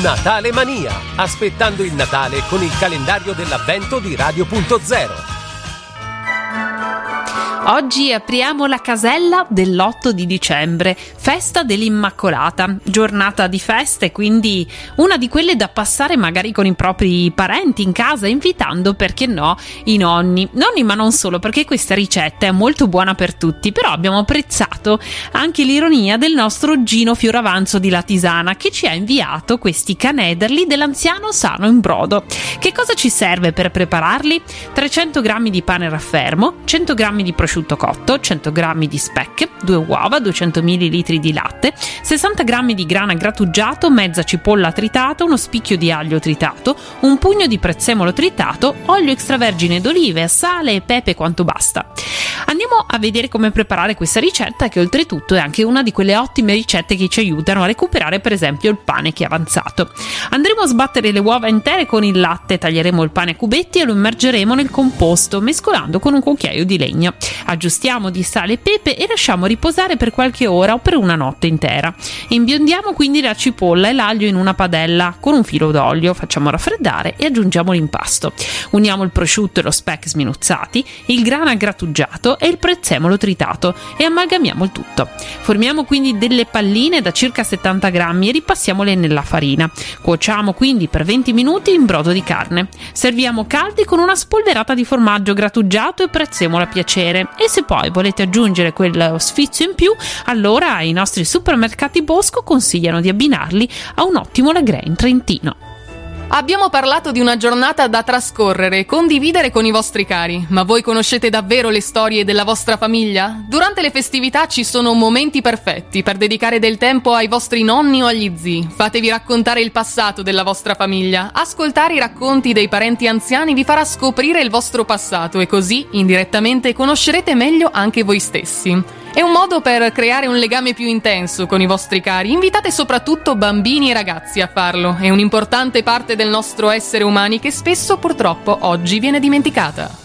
Natale Mania, aspettando il Natale con il calendario dell'avvento di Radio.0. Oggi apriamo la casella dell'8 di dicembre, festa dell'Immacolata, giornata di feste, quindi una di quelle da passare magari con i propri parenti in casa, invitando, perché no, i nonni. Nonni, ma non solo, perché questa ricetta è molto buona per tutti, però abbiamo apprezzato anche l'ironia del nostro Gino Fioravanzo di Latisana, che ci ha inviato questi canederli dell'anziano sano in brodo. Che cosa ci serve per prepararli? 300 g di pane raffermo, 100 g di prosciutto prosciutto cotto, 100 g di speck, 2 uova, 200 ml di latte, 60 g di grana grattugiato, mezza cipolla tritata, uno spicchio di aglio tritato, un pugno di prezzemolo tritato, olio extravergine d'olive, sale e pepe quanto basta. Andiamo a vedere come preparare questa ricetta che oltretutto è anche una di quelle ottime ricette che ci aiutano a recuperare per esempio il pane che è avanzato. Andremo a sbattere le uova intere con il latte, taglieremo il pane a cubetti e lo immergeremo nel composto mescolando con un cucchiaio di legno. Aggiustiamo di sale e pepe e lasciamo riposare per qualche ora o per una notte intera. Imbiondiamo quindi la cipolla e l'aglio in una padella con un filo d'olio, facciamo raffreddare e aggiungiamo l'impasto. Uniamo il prosciutto e lo speck sminuzzati, il grana grattugiato e il prezzemolo tritato e amalgamiamo il tutto. Formiamo quindi delle palline da circa 70 grammi e ripassiamole nella farina. Cuociamo quindi per 20 minuti in brodo di carne. Serviamo caldi con una spolverata di formaggio grattugiato e prezzemolo a piacere e se poi volete aggiungere quel sfizio in più, allora i nostri supermercati Bosco consigliano di abbinarli a un ottimo Lagrein Trentino. Abbiamo parlato di una giornata da trascorrere e condividere con i vostri cari, ma voi conoscete davvero le storie della vostra famiglia? Durante le festività ci sono momenti perfetti per dedicare del tempo ai vostri nonni o agli zii. Fatevi raccontare il passato della vostra famiglia. Ascoltare i racconti dei parenti anziani vi farà scoprire il vostro passato e così, indirettamente, conoscerete meglio anche voi stessi. È un modo per creare un legame più intenso con i vostri cari. Invitate soprattutto bambini e ragazzi a farlo. È un'importante parte del nostro essere umani che spesso purtroppo oggi viene dimenticata.